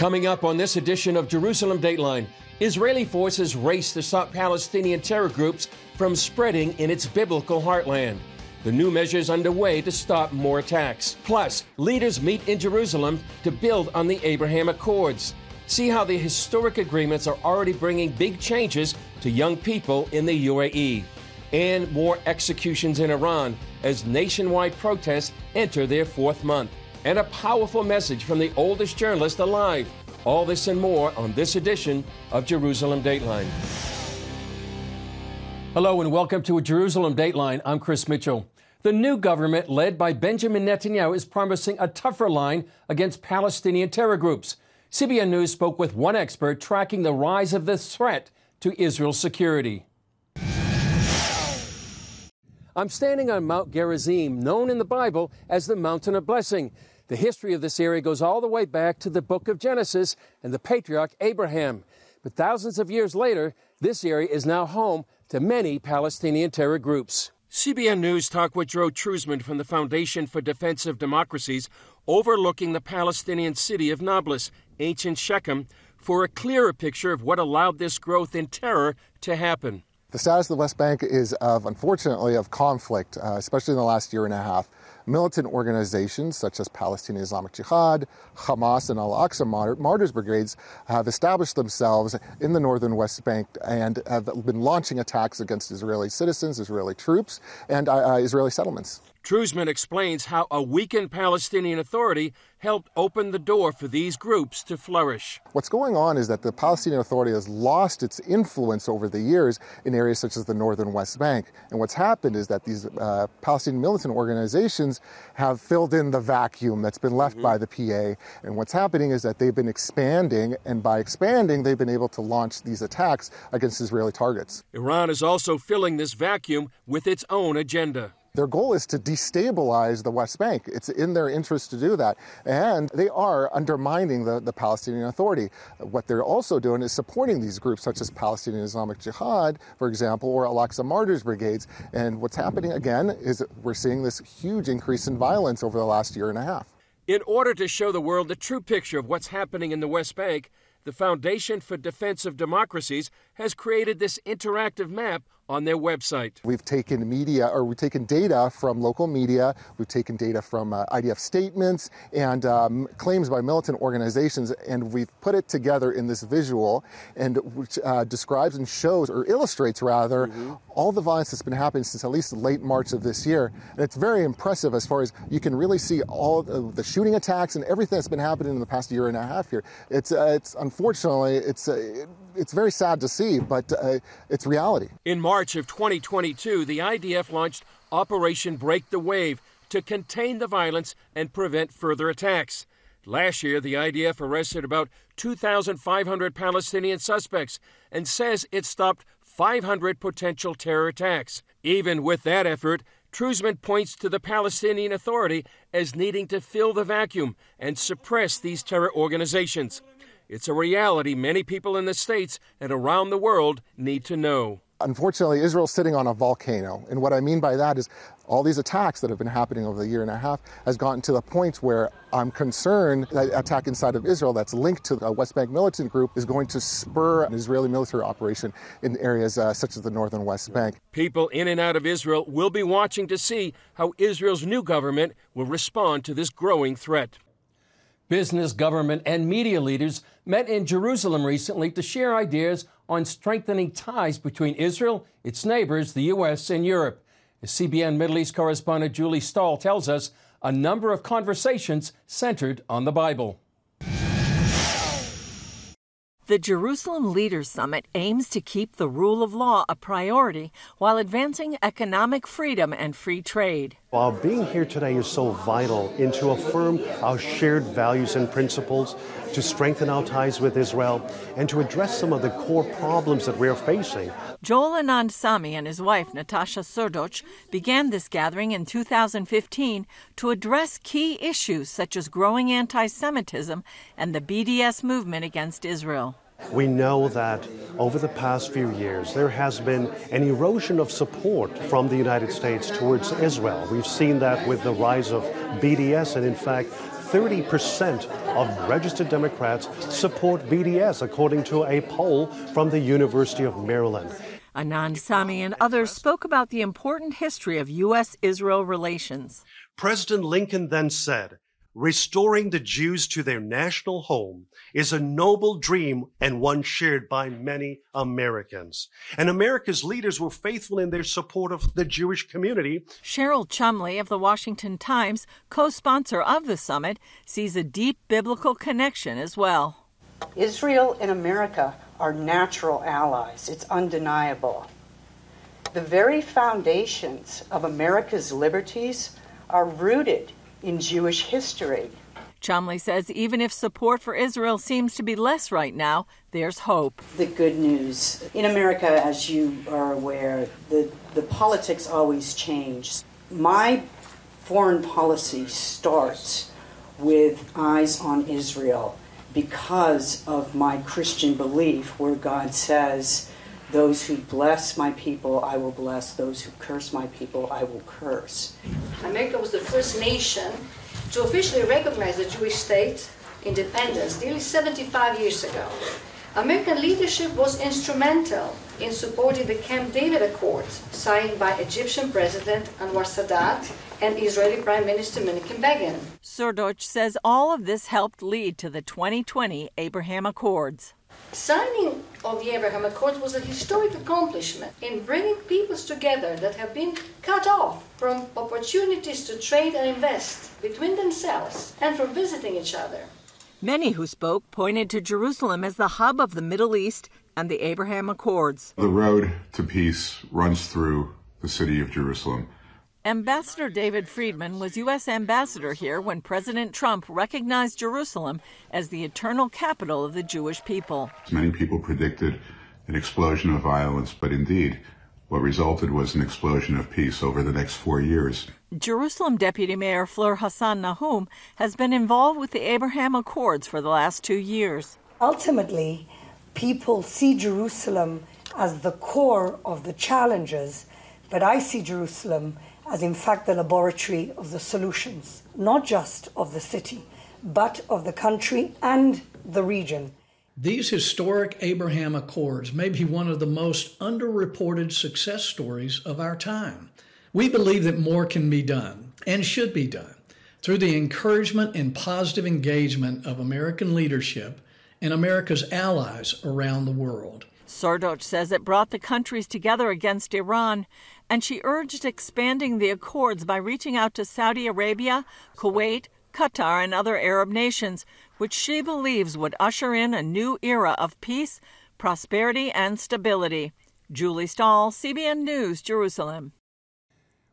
Coming up on this edition of Jerusalem Dateline, Israeli forces race to stop Palestinian terror groups from spreading in its biblical heartland. The new measures underway to stop more attacks. Plus, leaders meet in Jerusalem to build on the Abraham Accords. See how the historic agreements are already bringing big changes to young people in the UAE. And more executions in Iran as nationwide protests enter their fourth month. And a powerful message from the oldest journalist alive. All this and more on this edition of Jerusalem Dateline. Hello and welcome to a Jerusalem Dateline. I'm Chris Mitchell. The new government, led by Benjamin Netanyahu, is promising a tougher line against Palestinian terror groups. CBN News spoke with one expert tracking the rise of this threat to Israel's security. I'm standing on Mount Gerizim, known in the Bible as the Mountain of Blessing. The history of this area goes all the way back to the book of Genesis and the patriarch Abraham. But thousands of years later, this area is now home to many Palestinian terror groups. CBN News talked with Joe Truzman from the Foundation for Defense of Democracies, overlooking the Palestinian city of Nablus ancient Shechem, for a clearer picture of what allowed this growth in terror to happen. The status of the West Bank is of, unfortunately, of conflict, uh, especially in the last year and a half. Militant organizations such as Palestinian Islamic Jihad, Hamas, and Al Aqsa Martyrs Brigades have established themselves in the northern West Bank and have been launching attacks against Israeli citizens, Israeli troops, and uh, uh Israeli settlements. Truzman explains how a weakened Palestinian Authority helped open the door for these groups to flourish. What's going on is that the Palestinian Authority has lost its influence over the years in areas such as the northern West Bank. And what's happened is that these uh, Palestinian militant organizations have filled in the vacuum that's been left mm-hmm. by the PA. And what's happening is that they've been expanding, and by expanding, they've been able to launch these attacks against Israeli targets. Iran is also filling this vacuum with its own agenda. Their goal is to destabilize the West Bank. It's in their interest to do that. And they are undermining the, the Palestinian Authority. What they're also doing is supporting these groups, such as Palestinian Islamic Jihad, for example, or Al Aqsa Martyrs Brigades. And what's happening again is we're seeing this huge increase in violence over the last year and a half. In order to show the world the true picture of what's happening in the West Bank, the Foundation for Defense of Democracies has created this interactive map on their website. We've taken media, or we've taken data from local media, we've taken data from uh, IDF statements and um, claims by militant organizations, and we've put it together in this visual, and which uh, describes and shows, or illustrates rather, mm-hmm. all the violence that's been happening since at least late March of this year. And it's very impressive as far as you can really see all the shooting attacks and everything that's been happening in the past year and a half here. It's, uh, it's unfortunately, it's, uh, it's very sad to see, but uh, it's reality. In March, of 2022, the IDF launched Operation Break the Wave to contain the violence and prevent further attacks. Last year, the IDF arrested about 2,500 Palestinian suspects and says it stopped 500 potential terror attacks. Even with that effort, Truzman points to the Palestinian Authority as needing to fill the vacuum and suppress these terror organizations. It's a reality many people in the States and around the world need to know. Unfortunately, Israel's sitting on a volcano. And what I mean by that is all these attacks that have been happening over the year and a half has gotten to the point where I'm concerned that attack inside of Israel that's linked to a West Bank militant group is going to spur an Israeli military operation in areas uh, such as the northern West Bank. People in and out of Israel will be watching to see how Israel's new government will respond to this growing threat. Business, government, and media leaders met in Jerusalem recently to share ideas on strengthening ties between Israel, its neighbors, the U.S., and Europe. As CBN Middle East correspondent Julie Stahl tells us, a number of conversations centered on the Bible. The Jerusalem Leaders Summit aims to keep the rule of law a priority while advancing economic freedom and free trade. While being here today is so vital in to affirm our shared values and principles, to strengthen our ties with Israel, and to address some of the core problems that we are facing. Joel Anand Samy and his wife, Natasha Srdoc, began this gathering in 2015 to address key issues such as growing anti Semitism and the BDS movement against Israel. We know that over the past few years, there has been an erosion of support from the United States towards Israel. We've seen that with the rise of BDS, and in fact, 30% of registered Democrats support BDS, according to a poll from the University of Maryland. Anand Samy and others spoke about the important history of U.S. Israel relations. President Lincoln then said, Restoring the Jews to their national home is a noble dream and one shared by many Americans. And America's leaders were faithful in their support of the Jewish community. Cheryl Chumley of the Washington Times, co sponsor of the summit, sees a deep biblical connection as well. Israel and America are natural allies, it's undeniable. The very foundations of America's liberties are rooted in Jewish history. Chumley says even if support for Israel seems to be less right now, there's hope. The good news in America, as you are aware, the, the politics always change. My foreign policy starts with eyes on Israel because of my Christian belief, where God says, Those who bless my people, I will bless. Those who curse my people, I will curse. America was the first nation to officially recognize the Jewish state independence nearly 75 years ago. American leadership was instrumental in supporting the Camp David Accords signed by Egyptian President Anwar Sadat and Israeli Prime Minister Menachem Begin. Srdoc says all of this helped lead to the 2020 Abraham Accords. Signing of the Abraham Accords was a historic accomplishment in bringing peoples together that have been cut off from opportunities to trade and invest between themselves and from visiting each other. Many who spoke pointed to Jerusalem as the hub of the Middle East and the Abraham Accords. The road to peace runs through the city of Jerusalem. Ambassador David Friedman was U.S. ambassador here when President Trump recognized Jerusalem as the eternal capital of the Jewish people. Many people predicted an explosion of violence, but indeed, what resulted was an explosion of peace over the next four years. Jerusalem Deputy Mayor Fleur Hassan Nahoum has been involved with the Abraham Accords for the last two years. Ultimately, people see Jerusalem as the core of the challenges, but I see Jerusalem as in fact the laboratory of the solutions, not just of the city, but of the country and the region. These historic Abraham Accords may be one of the most underreported success stories of our time. We believe that more can be done and should be done through the encouragement and positive engagement of American leadership and America's allies around the world. Srdoc says it brought the countries together against Iran, and she urged expanding the accords by reaching out to Saudi Arabia, Kuwait, Qatar, and other Arab nations, which she believes would usher in a new era of peace, prosperity, and stability. Julie Stahl, CBN News, Jerusalem.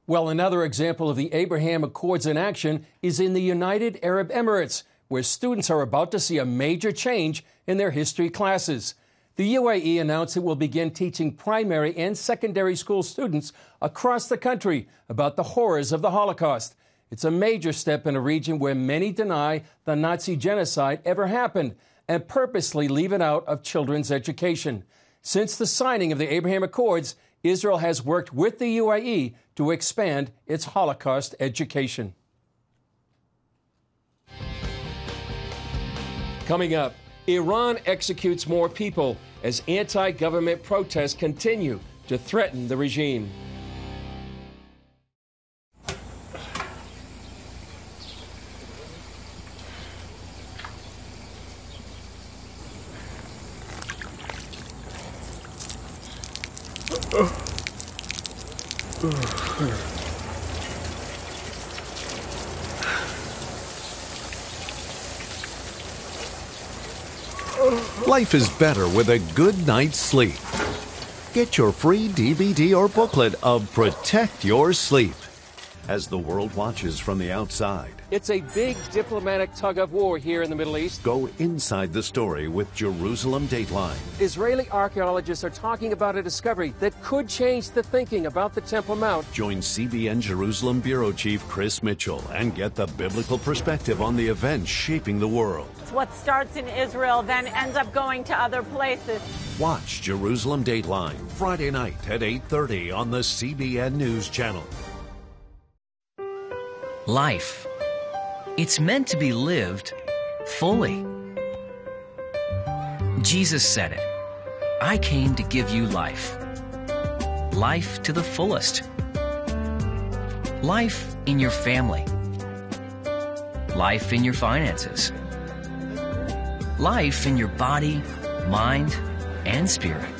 Well, another example of the Abraham Accords in action is in the United Arab Emirates, where students are about to see a major change in their history classes. The UAE announced it will begin teaching primary and secondary school students across the country about the horrors of the Holocaust. It's a major step in a region where many deny the Nazi genocide ever happened and purposely leave it out of children's education. Since the signing of the Abraham Accords, Israel has worked with the UAE to expand its Holocaust education. Coming up, Iran executes more people as anti government protests continue to threaten the regime. Life is better with a good night's sleep. Get your free DVD or booklet of Protect Your Sleep as the world watches from the outside. It's a big diplomatic tug of war here in the Middle East. Go inside the story with Jerusalem Dateline. Israeli archaeologists are talking about a discovery that could change the thinking about the Temple Mount. Join CBN Jerusalem Bureau Chief Chris Mitchell and get the biblical perspective on the events shaping the world. What starts in Israel then ends up going to other places. Watch Jerusalem Dateline Friday night at 8:30 on the CBN News Channel. Life It's meant to be lived fully. Jesus said it I came to give you life. Life to the fullest. Life in your family. Life in your finances. Life in your body, mind, and spirit.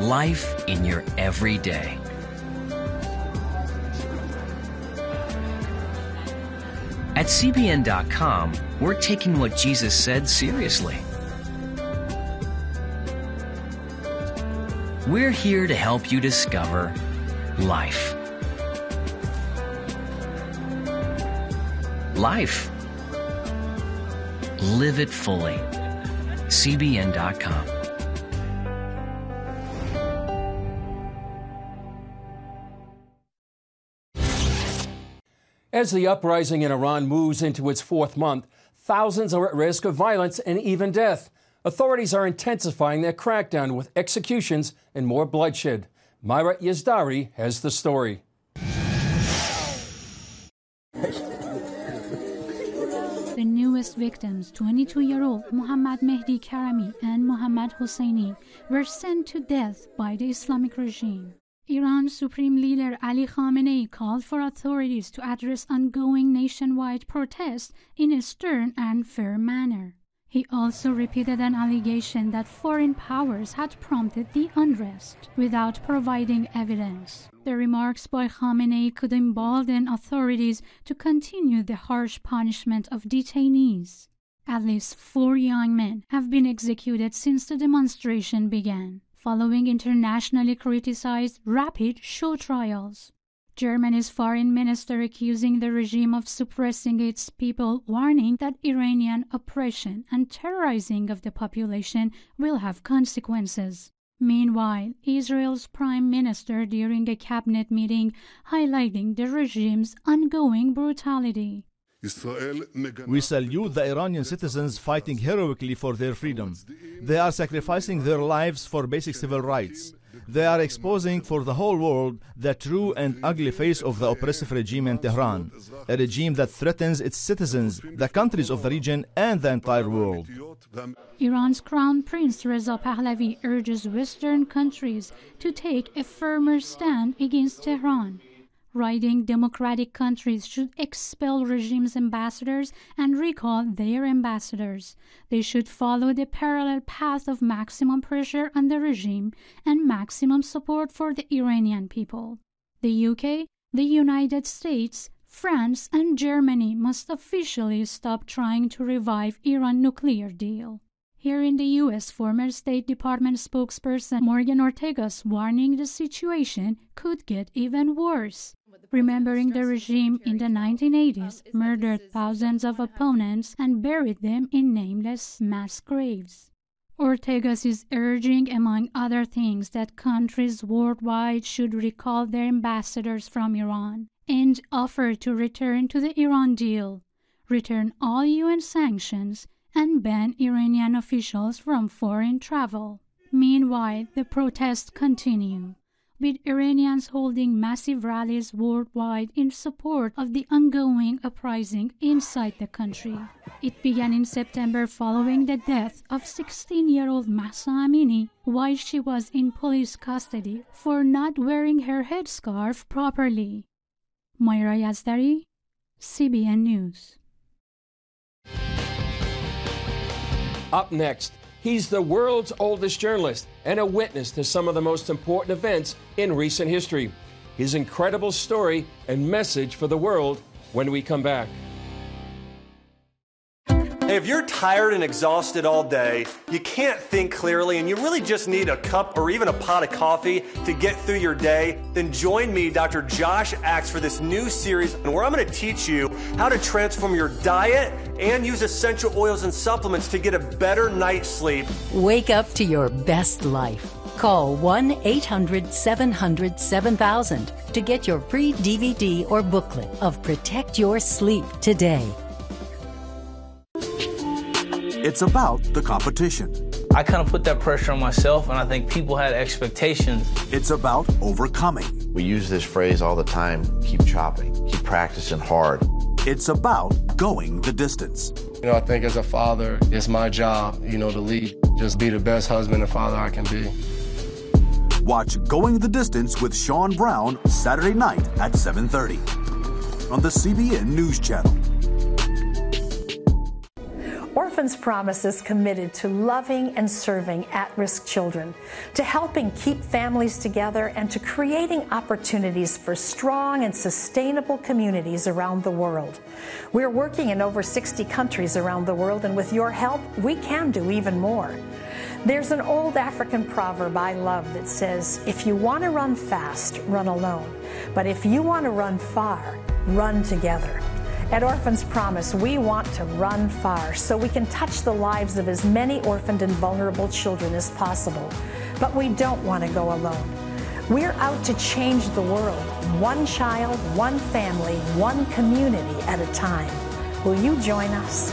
Life in your everyday. At CBN.com, we're taking what Jesus said seriously. We're here to help you discover life. Life. Live it fully. CBN.com. As the uprising in Iran moves into its fourth month, thousands are at risk of violence and even death. Authorities are intensifying their crackdown with executions and more bloodshed. Myra Yazdari has the story. The newest victims, 22 year old Muhammad Mehdi Karami and Muhammad Hosseini, were sent to death by the Islamic regime. Iran's Supreme Leader Ali Khamenei called for authorities to address ongoing nationwide protests in a stern and fair manner. He also repeated an allegation that foreign powers had prompted the unrest without providing evidence. The remarks by Khamenei could embolden authorities to continue the harsh punishment of detainees. At least four young men have been executed since the demonstration began, following internationally criticized rapid show trials. Germany's foreign minister accusing the regime of suppressing its people, warning that Iranian oppression and terrorizing of the population will have consequences. Meanwhile, Israel's prime minister during a cabinet meeting highlighting the regime's ongoing brutality. We salute the Iranian citizens fighting heroically for their freedom. They are sacrificing their lives for basic civil rights. They are exposing for the whole world the true and ugly face of the oppressive regime in Tehran, a regime that threatens its citizens, the countries of the region, and the entire world. Iran's Crown Prince Reza Pahlavi urges Western countries to take a firmer stand against Tehran writing democratic countries should expel regime's ambassadors and recall their ambassadors. They should follow the parallel path of maximum pressure on the regime and maximum support for the Iranian people. The UK, the United States, France, and Germany must officially stop trying to revive Iran nuclear deal. Here in the U.S., former State Department spokesperson Morgan Ortagus warning the situation could get even worse. Remembering the regime in the 1980s murdered thousands of opponents and buried them in nameless mass graves. Ortagus is urging, among other things, that countries worldwide should recall their ambassadors from Iran and offer to return to the Iran deal, return all UN sanctions, and ban Iranian officials from foreign travel. Meanwhile, the protests continue, with Iranians holding massive rallies worldwide in support of the ongoing uprising inside the country. It began in September following the death of 16 year old Mahsa Amini while she was in police custody for not wearing her headscarf properly. Myra Yazdari, CBN News. Up next, he's the world's oldest journalist and a witness to some of the most important events in recent history. His incredible story and message for the world when we come back. Hey, if you're tired and exhausted all day, you can't think clearly, and you really just need a cup or even a pot of coffee to get through your day, then join me, Dr. Josh Axe, for this new series where I'm going to teach you how to transform your diet and use essential oils and supplements to get a better night's sleep. Wake up to your best life. Call 1 800 700 7000 to get your free DVD or booklet of Protect Your Sleep today. It's about the competition. I kind of put that pressure on myself, and I think people had expectations. It's about overcoming. We use this phrase all the time keep chopping, keep practicing hard. It's about going the distance. You know, I think as a father, it's my job, you know, to lead, just be the best husband and father I can be. Watch Going the Distance with Sean Brown Saturday night at 7:30 on the CBN News Channel. Orphans Promise is committed to loving and serving at risk children, to helping keep families together, and to creating opportunities for strong and sustainable communities around the world. We're working in over 60 countries around the world, and with your help, we can do even more. There's an old African proverb I love that says, If you want to run fast, run alone. But if you want to run far, run together. At Orphans Promise, we want to run far so we can touch the lives of as many orphaned and vulnerable children as possible. But we don't want to go alone. We're out to change the world, one child, one family, one community at a time. Will you join us?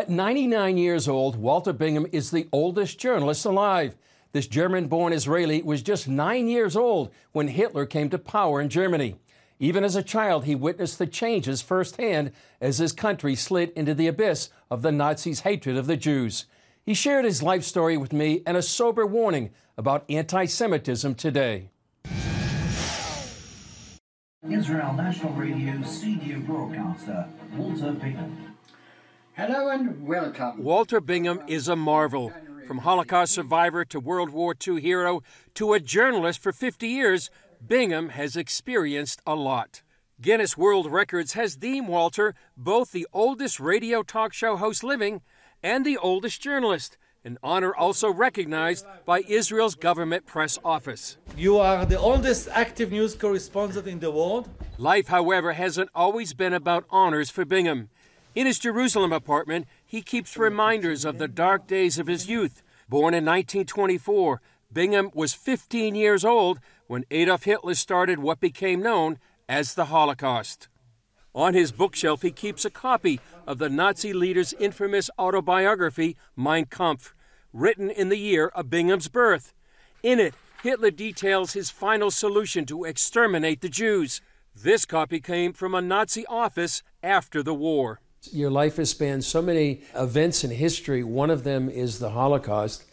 At 99 years old, Walter Bingham is the oldest journalist alive. This German born Israeli was just nine years old when Hitler came to power in Germany. Even as a child, he witnessed the changes firsthand as his country slid into the abyss of the Nazis' hatred of the Jews. He shared his life story with me and a sober warning about anti Semitism today. Israel National Radio senior broadcaster, Walter Bingham. Hello and welcome. Walter Bingham is a marvel. From Holocaust survivor to World War II hero to a journalist for 50 years, Bingham has experienced a lot. Guinness World Records has deemed Walter both the oldest radio talk show host living and the oldest journalist, an honor also recognized by Israel's government press office. You are the oldest active news correspondent in the world. Life, however, hasn't always been about honors for Bingham. In his Jerusalem apartment, he keeps reminders of the dark days of his youth. Born in 1924, Bingham was 15 years old when Adolf Hitler started what became known as the Holocaust. On his bookshelf, he keeps a copy of the Nazi leader's infamous autobiography, Mein Kampf, written in the year of Bingham's birth. In it, Hitler details his final solution to exterminate the Jews. This copy came from a Nazi office after the war. Your life has spanned so many events in history. One of them is the Holocaust.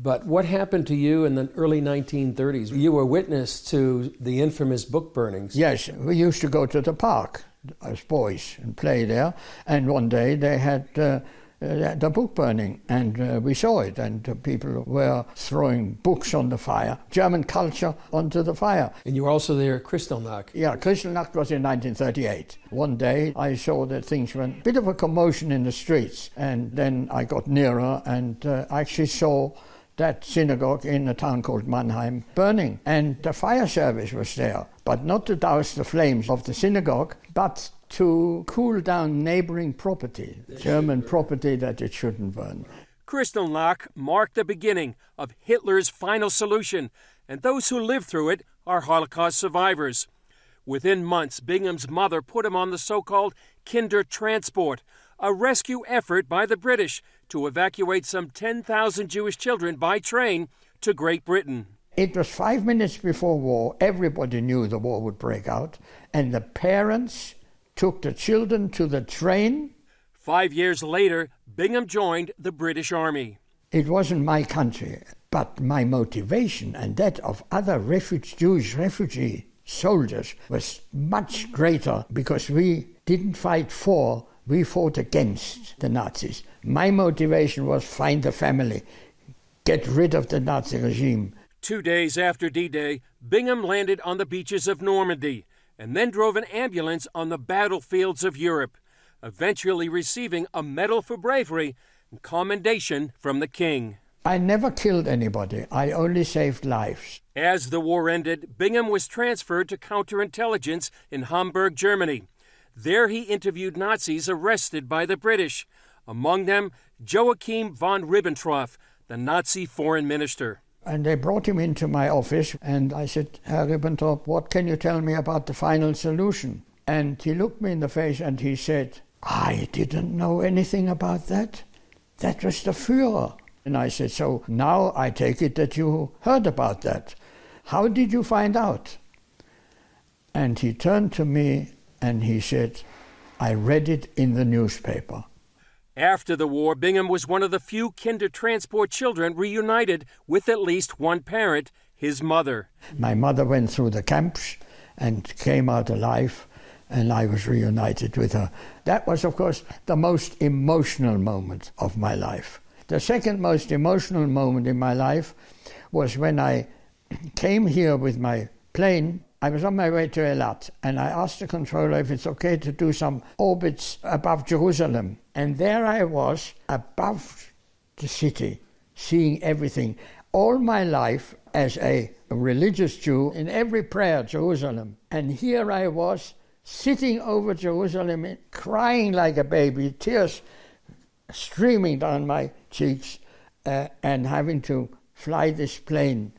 But what happened to you in the early 1930s? You were witness to the infamous book burnings. Yes, we used to go to the park as boys and play there. And one day they had uh, uh, the book burning, and uh, we saw it, and uh, people were throwing books on the fire, German culture onto the fire. And you were also there at Kristallnacht. Yeah, Kristallnacht was in 1938. One day I saw that things a bit of a commotion in the streets, and then I got nearer and uh, actually saw that synagogue in a town called Mannheim burning, and the fire service was there, but not to douse the flames of the synagogue, but to cool down neighboring property, German property that it shouldn't burn. Kristallnacht marked the beginning of Hitler's final solution, and those who lived through it are Holocaust survivors. Within months, Bingham's mother put him on the so called Kinder Transport, a rescue effort by the British to evacuate some 10,000 Jewish children by train to Great Britain. It was five minutes before war. Everybody knew the war would break out, and the parents took the children to the train. Five years later, Bingham joined the British Army. It wasn't my country, but my motivation and that of other refugee, Jewish refugee soldiers was much greater because we didn't fight for, we fought against the Nazis. My motivation was find the family, get rid of the Nazi regime. Two days after D Day, Bingham landed on the beaches of Normandy and then drove an ambulance on the battlefields of Europe, eventually receiving a medal for bravery and commendation from the king. I never killed anybody, I only saved lives. As the war ended, Bingham was transferred to counterintelligence in Hamburg, Germany. There he interviewed Nazis arrested by the British, among them Joachim von Ribbentrop, the Nazi foreign minister. And they brought him into my office, and I said, Herr Ribbentrop, what can you tell me about the final solution? And he looked me in the face and he said, I didn't know anything about that. That was the Führer. And I said, So now I take it that you heard about that. How did you find out? And he turned to me and he said, I read it in the newspaper. After the war, Bingham was one of the few kinder transport children reunited with at least one parent, his mother. My mother went through the camps and came out alive, and I was reunited with her. That was, of course, the most emotional moment of my life. The second most emotional moment in my life was when I came here with my plane I was on my way to Eilat, and I asked the controller if it's okay to do some orbits above Jerusalem. And there I was above the city, seeing everything. All my life as a religious Jew, in every prayer, Jerusalem. And here I was sitting over Jerusalem, crying like a baby, tears streaming down my cheeks, uh, and having to fly this plane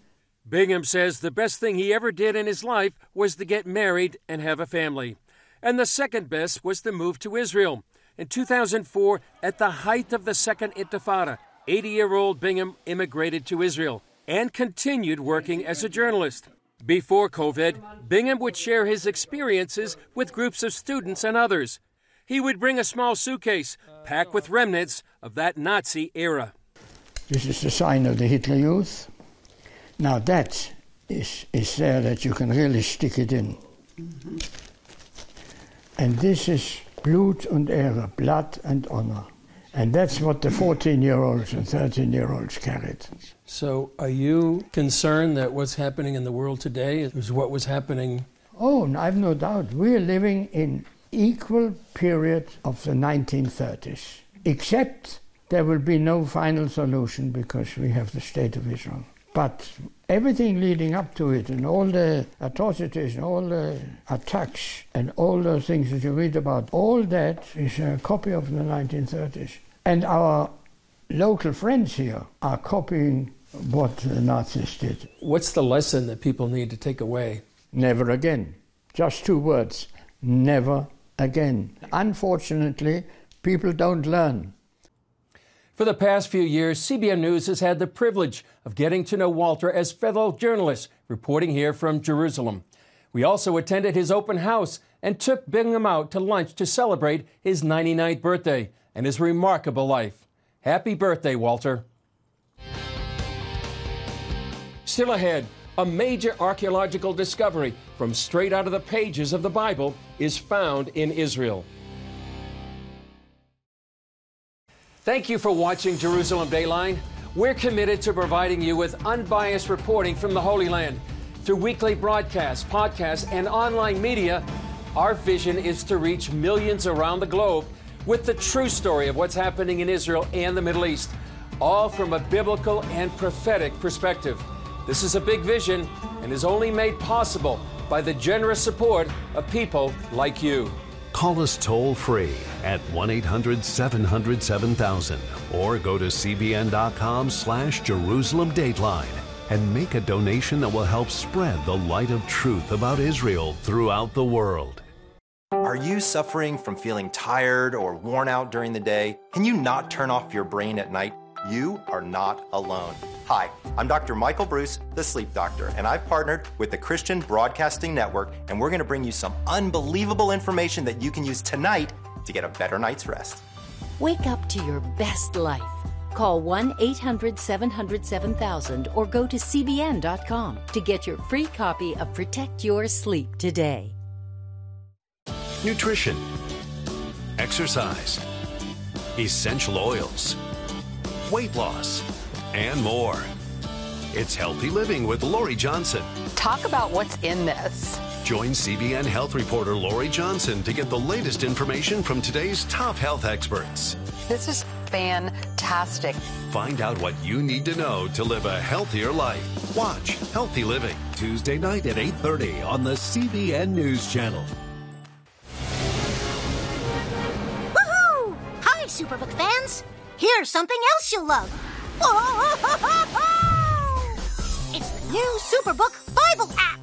Bingham says the best thing he ever did in his life was to get married and have a family. And the second best was to move to Israel. In 2004, at the height of the Second Intifada, 80 year old Bingham immigrated to Israel and continued working as a journalist. Before COVID, Bingham would share his experiences with groups of students and others. He would bring a small suitcase packed with remnants of that Nazi era. This is the sign of the Hitler Youth. Now that is, is there that you can really stick it in. Mm-hmm. And this is Blut und Ehre, blood and honor. And that's what the 14 year olds and 13 year olds carried. So, are you concerned that what's happening in the world today is what was happening? Oh, I've no doubt. We're living in equal period of the 1930s, except there will be no final solution because we have the State of Israel. But everything leading up to it and all the atrocities and all the attacks and all those things that you read about, all that is a copy of the 1930s. And our local friends here are copying what the Nazis did. What's the lesson that people need to take away? Never again. Just two words never again. Unfortunately, people don't learn. For the past few years, CBN News has had the privilege of getting to know Walter as fellow journalist, reporting here from Jerusalem. We also attended his open house and took Bingham out to lunch to celebrate his 99th birthday and his remarkable life. Happy birthday, Walter. Still ahead, a major archaeological discovery from straight out of the pages of the Bible is found in Israel. Thank you for watching Jerusalem Dateline. We're committed to providing you with unbiased reporting from the Holy Land. Through weekly broadcasts, podcasts, and online media, our vision is to reach millions around the globe with the true story of what's happening in Israel and the Middle East, all from a biblical and prophetic perspective. This is a big vision and is only made possible by the generous support of people like you. Call us toll free at 1 800 700 7000 or go to cbn.com slash Jerusalem Dateline and make a donation that will help spread the light of truth about Israel throughout the world. Are you suffering from feeling tired or worn out during the day? Can you not turn off your brain at night? You are not alone. Hi, I'm Dr. Michael Breus, the sleep doctor, and I've partnered with the Christian Broadcasting Network, and we're going to bring you some unbelievable information that you can use tonight to get a better night's rest. Wake up to your best life. Call 1 800 700 7000 or go to CBN.com to get your free copy of Protect Your Sleep today. Nutrition, exercise, essential oils weight loss, and more. It's Healthy Living with Lori Johnson. Talk about what's in this. Join CBN health reporter Lori Johnson to get the latest information from today's top health experts. This is fantastic. Find out what you need to know to live a healthier life. Watch Healthy Living Tuesday night at 8:30 on the CBN News Channel. Woohoo! Hi Superbook fans. Here's something else you'll love. new Superbook Bible app.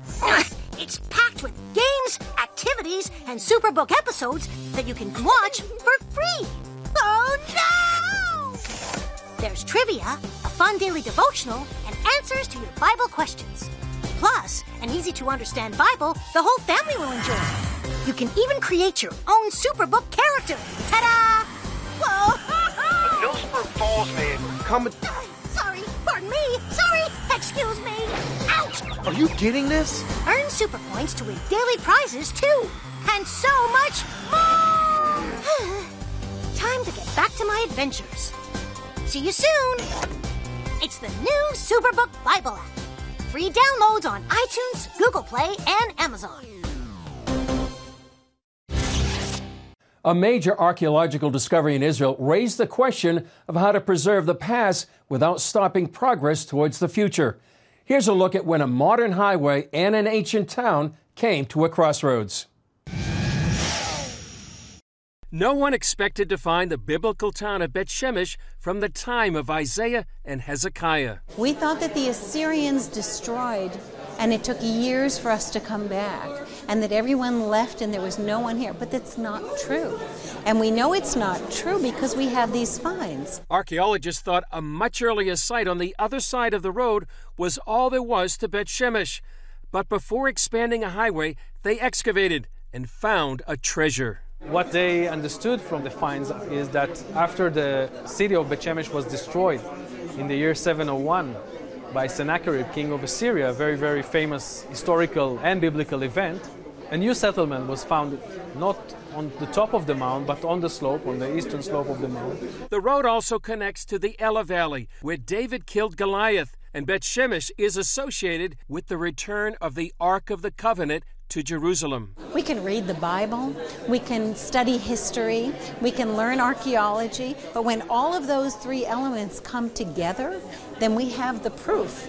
It's packed with games, activities, and Superbook episodes that you can watch for free. Oh no! There's trivia, a fun daily devotional, and answers to your Bible questions. Plus, an easy to understand Bible the whole family will enjoy. You can even create your own Superbook character. Ta da! Whoa! Millsburg Falls man coming. Sorry, pardon me. Sorry, excuse me. Ouch! Are you getting this? Earn super points to win daily prizes too, and so much more. Time to get back to my adventures. See you soon. It's the new Superbook Bible app. Free downloads on iTunes, Google Play, and Amazon. A major archaeological discovery in Israel raised the question of how to preserve the past without stopping progress towards the future. Here's a look at when a modern highway and an ancient town came to a crossroads. No one expected to find the biblical town of Bethshemesh from the time of Isaiah and Hezekiah. We thought that the Assyrians destroyed, and it took years for us to come back, and that everyone left and there was no one here. But that's not true. And we know it's not true because we have these finds. Archaeologists thought a much earlier site on the other side of the road was all there was to Bethshemesh. But before expanding a highway, they excavated and found a treasure. What they understood from the finds is that after the city of Bethshemesh was destroyed in the year 701 by Sennacherib, king of Assyria, a very, very famous historical and biblical event, a new settlement was founded not on the top of the mound, but on the slope, on the eastern slope of the mound. The road also connects to the Elah Valley, where David killed Goliath, and Bethshemesh is associated with the return of the Ark of the Covenant to Jerusalem. We can read the Bible, we can study history, we can learn archaeology, but when all of those three elements come together, then we have the proof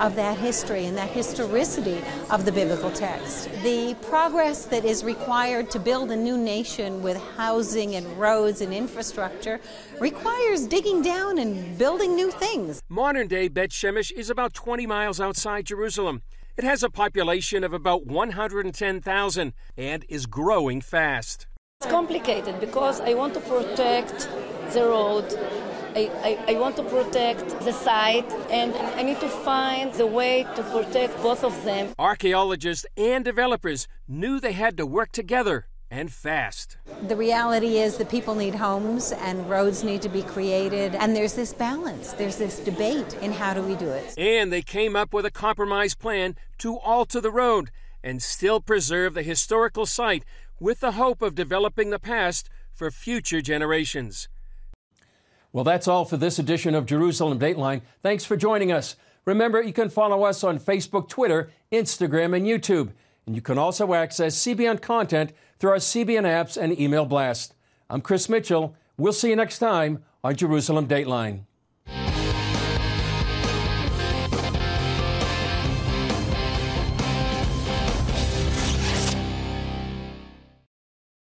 of that history and that historicity of the biblical text. The progress that is required to build a new nation with housing and roads and infrastructure requires digging down and building new things. Modern day Bet Shemesh is about 20 miles outside Jerusalem. It has a population of about 110,000 and is growing fast. It's complicated because I want to protect the road. I, I, I, want to protect the site and I need to find the way to protect both of them. Archaeologists and developers knew they had to work together and fast. The reality is that people need homes and roads need to be created, and there's this balance, there's this debate in how do we do it. And they came up with a compromise plan to alter the road and still preserve the historical site with the hope of developing the past for future generations. Well, that's all for this edition of Jerusalem Dateline. Thanks for joining us. Remember, you can follow us on Facebook, Twitter, Instagram, and YouTube. And you can also access CBN content through our CBN apps and email blast. I'm Chris Mitchell. We'll see you next time on Jerusalem Dateline.